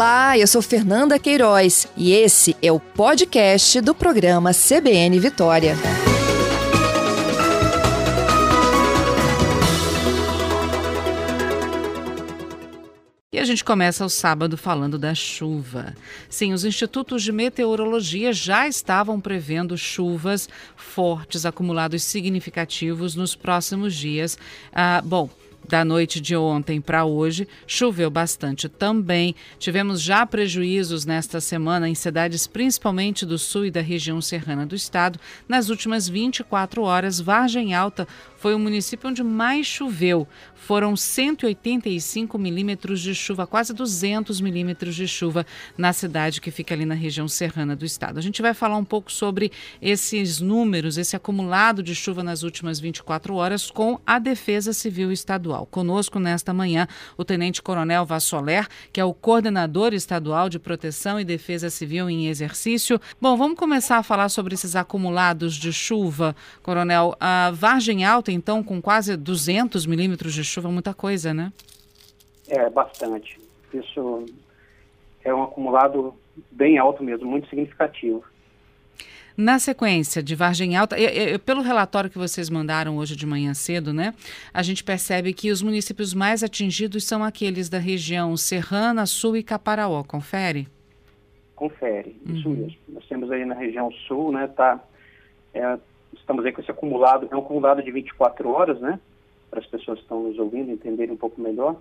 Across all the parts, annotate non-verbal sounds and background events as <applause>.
Olá, eu sou Fernanda Queiroz e esse é o podcast do programa CBN Vitória. E a gente começa o sábado falando da chuva. Sim, os institutos de meteorologia já estavam prevendo chuvas fortes, acumulados significativos nos próximos dias. Ah, bom, da noite de ontem para hoje, choveu bastante também. Tivemos já prejuízos nesta semana em cidades principalmente do sul e da região serrana do estado. Nas últimas 24 horas, Vargem Alta foi o município onde mais choveu. Foram 185 milímetros de chuva, quase 200 milímetros de chuva na cidade que fica ali na região serrana do estado. A gente vai falar um pouco sobre esses números, esse acumulado de chuva nas últimas 24 horas com a Defesa Civil Estadual. Conosco nesta manhã o Tenente Coronel Vassoler, que é o coordenador estadual de proteção e defesa civil em exercício. Bom, vamos começar a falar sobre esses acumulados de chuva, Coronel. A Vargem Alta então, com quase 200 milímetros de chuva, muita coisa, né? É, bastante. Isso é um acumulado bem alto mesmo, muito significativo. Na sequência de Vargem Alta, pelo relatório que vocês mandaram hoje de manhã cedo, né, a gente percebe que os municípios mais atingidos são aqueles da região Serrana, Sul e Caparaó. Confere? Confere, isso uhum. mesmo. Nós temos aí na região Sul, né, tá, é, estamos aí com esse acumulado, é um acumulado de 24 horas, né? Para as pessoas que estão nos ouvindo entenderem um pouco melhor.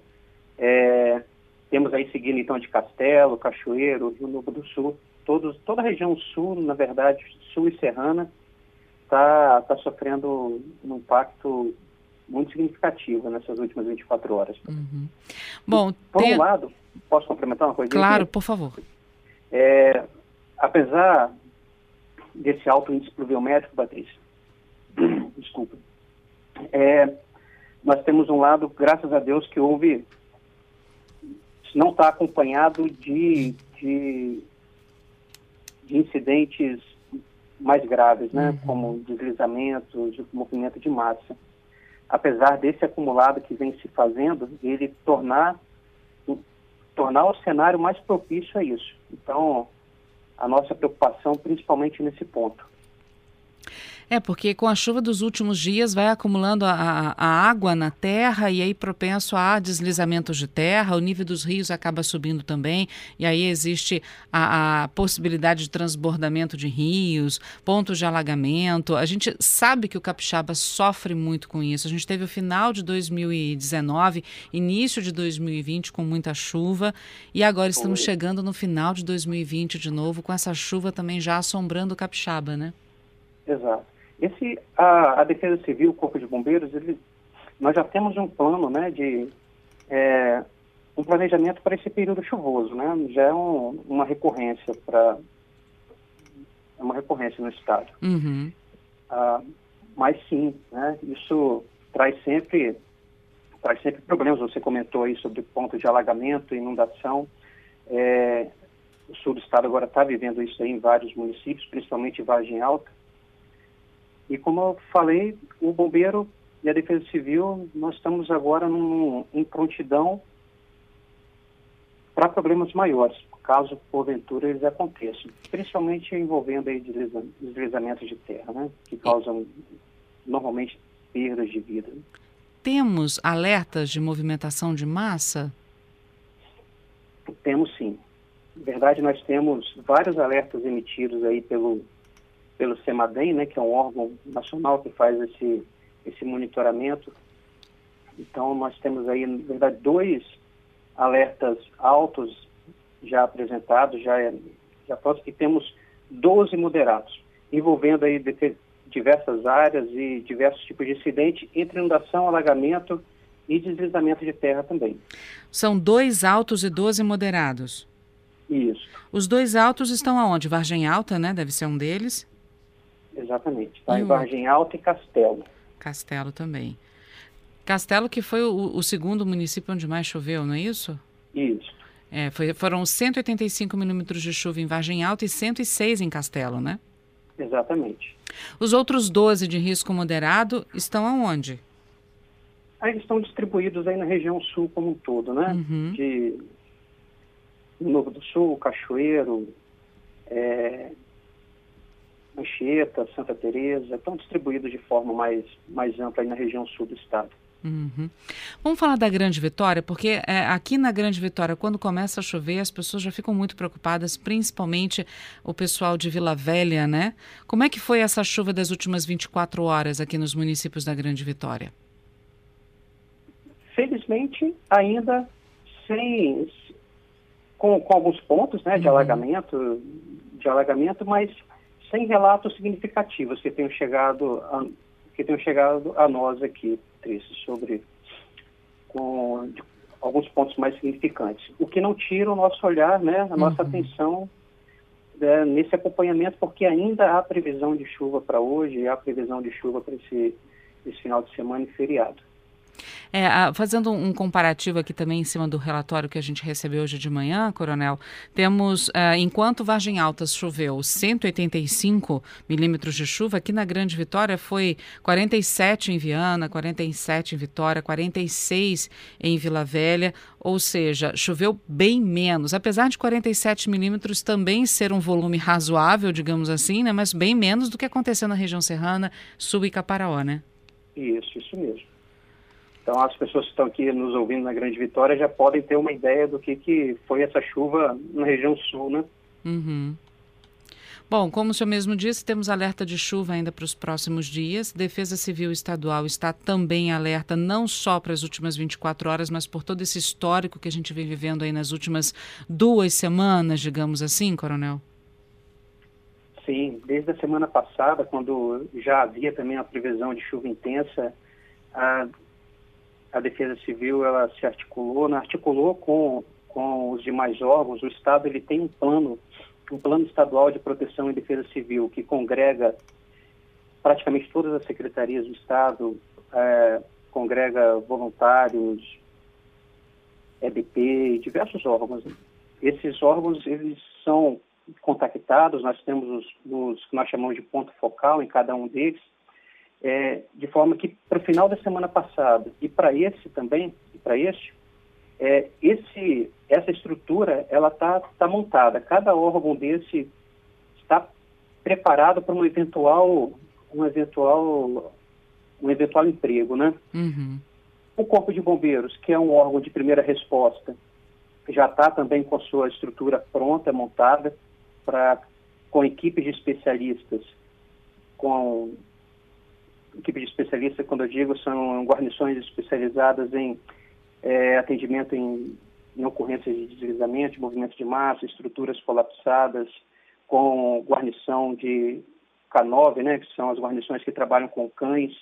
É, temos aí seguindo então de Castelo, Cachoeiro, Rio Novo do Sul, todos, toda a região sul, na verdade, sul e serrana, está tá sofrendo um impacto muito significativo nessas últimas 24 horas. Uhum. Bom, por tem... um lado, posso complementar uma coisa? Claro, por favor. É, apesar desse alto índice pluviométrico, Patrícia, <clears throat> desculpa, é, nós temos um lado, graças a Deus, que houve, não está acompanhado de, de, de, incidentes mais graves, né, uhum. como deslizamentos, movimento de massa. Apesar desse acumulado que vem se fazendo, ele tornar, tornar o cenário mais propício a isso. Então, a nossa preocupação principalmente nesse ponto. É, porque com a chuva dos últimos dias vai acumulando a, a, água na terra e aí propenso a deslizamentos de terra, o nível dos rios acaba subindo também, e aí existe a, a possibilidade de transbordamento de rios, pontos de alagamento. A gente sabe que o Capixaba sofre muito com isso. A gente teve o final de 2019, início de 2020 com muita chuva, e agora estamos chegando no final de 2020 de novo, com essa chuva também já assombrando o Capixaba, né? Exato. Esse, a, a Defesa Civil, o Corpo de Bombeiros, ele, nós já temos um plano, né, de é, um planejamento para esse período chuvoso, né? Já é um, uma recorrência para é uma recorrência no estado. Uhum. Ah, mas sim, né? Isso traz sempre traz sempre problemas. Você comentou aí sobre pontos de alagamento, inundação. É, o sul do estado agora está vivendo isso aí em vários municípios, principalmente em Vargem Alta. E como eu falei, o bombeiro e a defesa civil, nós estamos agora num, em prontidão para problemas maiores, caso porventura eles aconteçam, principalmente envolvendo aí deslizamentos de terra, né, que causam normalmente perdas de vida. Temos alertas de movimentação de massa? Temos sim. Na verdade, nós temos vários alertas emitidos aí pelo pelo CEMADEM, né, que é um órgão nacional que faz esse, esse monitoramento. Então, nós temos aí, na verdade, dois alertas altos já apresentados, já, é, já prontos, e temos 12 moderados, envolvendo aí diversas áreas e diversos tipos de incidente, entre inundação, alagamento e deslizamento de terra também. São dois altos e 12 moderados? Isso. Os dois altos estão aonde? Vargem Alta, né? Deve ser um deles. Exatamente. Está em Vargem Alta e Castelo. Castelo também. Castelo que foi o, o, segundo município onde mais choveu, não é isso? Isso. É, foi, foram 185 milímetros de chuva em Vargem Alta e 106 em Castelo, né? Exatamente. Os outros 12 de risco moderado estão aonde? Aí estão distribuídos aí na região sul como um todo, né? Uhum. De Novo do Sul, Cachoeiro, é, Anchieta, Santa Teresa, estão distribuídos de forma mais, mais ampla na região sul do estado. Uhum. Vamos falar da Grande Vitória, porque é, aqui na Grande Vitória, quando começa a chover, as pessoas já ficam muito preocupadas, principalmente o pessoal de Vila Velha, né? Como é que foi essa chuva das últimas 24 horas aqui nos municípios da Grande Vitória? Felizmente, ainda sem com, com alguns pontos né, de uhum. alagamento, de alagamento, mas sem relatos significativos que tenham chegado a, que tenham chegado a nós aqui, Trício, sobre com, de, alguns pontos mais significantes. O que não tira o nosso olhar, né, a nossa uhum. atenção né, nesse acompanhamento, porque ainda há previsão de chuva para hoje, há previsão de chuva para esse, esse final de semana e feriado. É, fazendo um comparativo aqui também em cima do relatório que a gente recebeu hoje de manhã, Coronel, temos, é, enquanto Vargem Altas choveu 185 milímetros de chuva, aqui na Grande Vitória foi 47 em Viana, 47 em Vitória, 46 em Vila Velha, ou seja, choveu bem menos, apesar de 47 milímetros também ser um volume razoável, digamos assim, né, mas bem menos do que aconteceu na região serrana, Sul e Caparaó, né? Isso, isso mesmo. Então, as pessoas que estão aqui nos ouvindo na Grande Vitória já podem ter uma ideia do que, que foi essa chuva na região sul, né? Uhum. Bom, como o senhor mesmo disse, temos alerta de chuva ainda para os próximos dias. Defesa Civil Estadual está também alerta não só para as últimas 24 horas, mas por todo esse histórico que a gente vem vivendo aí nas últimas duas semanas, digamos assim, Coronel? Sim, desde a semana passada, quando já havia também a previsão de chuva intensa, a a Defesa Civil ela se articulou, né, articulou com, com os demais órgãos. O Estado ele tem um plano, um plano estadual de proteção e defesa civil que congrega praticamente todas as secretarias do Estado, é, congrega voluntários, EBP, diversos órgãos. Esses órgãos eles são contactados, nós temos os, os que nós chamamos de ponto focal em cada um deles, é, de forma que para o final da semana passada e para esse também, para este, é, esse, essa estrutura ela está tá montada. Cada órgão desse está preparado para um eventual, um eventual, um eventual emprego, né? Uhum. O Corpo de Bombeiros, que é um órgão de primeira resposta, já está também com a sua estrutura pronta, montada, para com equipes de especialistas, com equipe de especialistas, quando eu digo, são guarnições especializadas em é, atendimento em, em ocorrências de deslizamento, de movimento de massa, estruturas colapsadas, com guarnição de K9, né, que são as guarnições que trabalham com cães.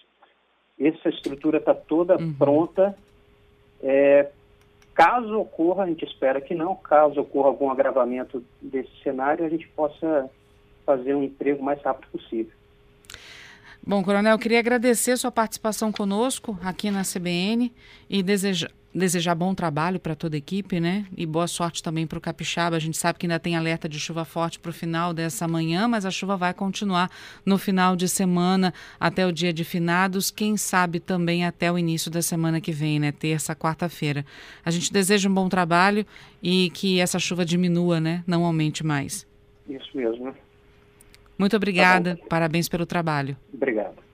Essa estrutura está toda uhum. pronta. É, caso ocorra, a gente espera que não, caso ocorra algum agravamento desse cenário, a gente possa fazer um emprego o mais rápido possível. Bom, Coronel, queria agradecer sua participação conosco aqui na CBN e desejar, desejar bom trabalho para toda a equipe, né? E boa sorte também para o Capixaba. A gente sabe que ainda tem alerta de chuva forte para o final dessa manhã, mas a chuva vai continuar no final de semana até o dia de finados, quem sabe também até o início da semana que vem, né? Terça, quarta-feira. A gente deseja um bom trabalho e que essa chuva diminua, né? Não aumente mais. Isso mesmo. Muito obrigada, tá parabéns pelo trabalho. Obrigado.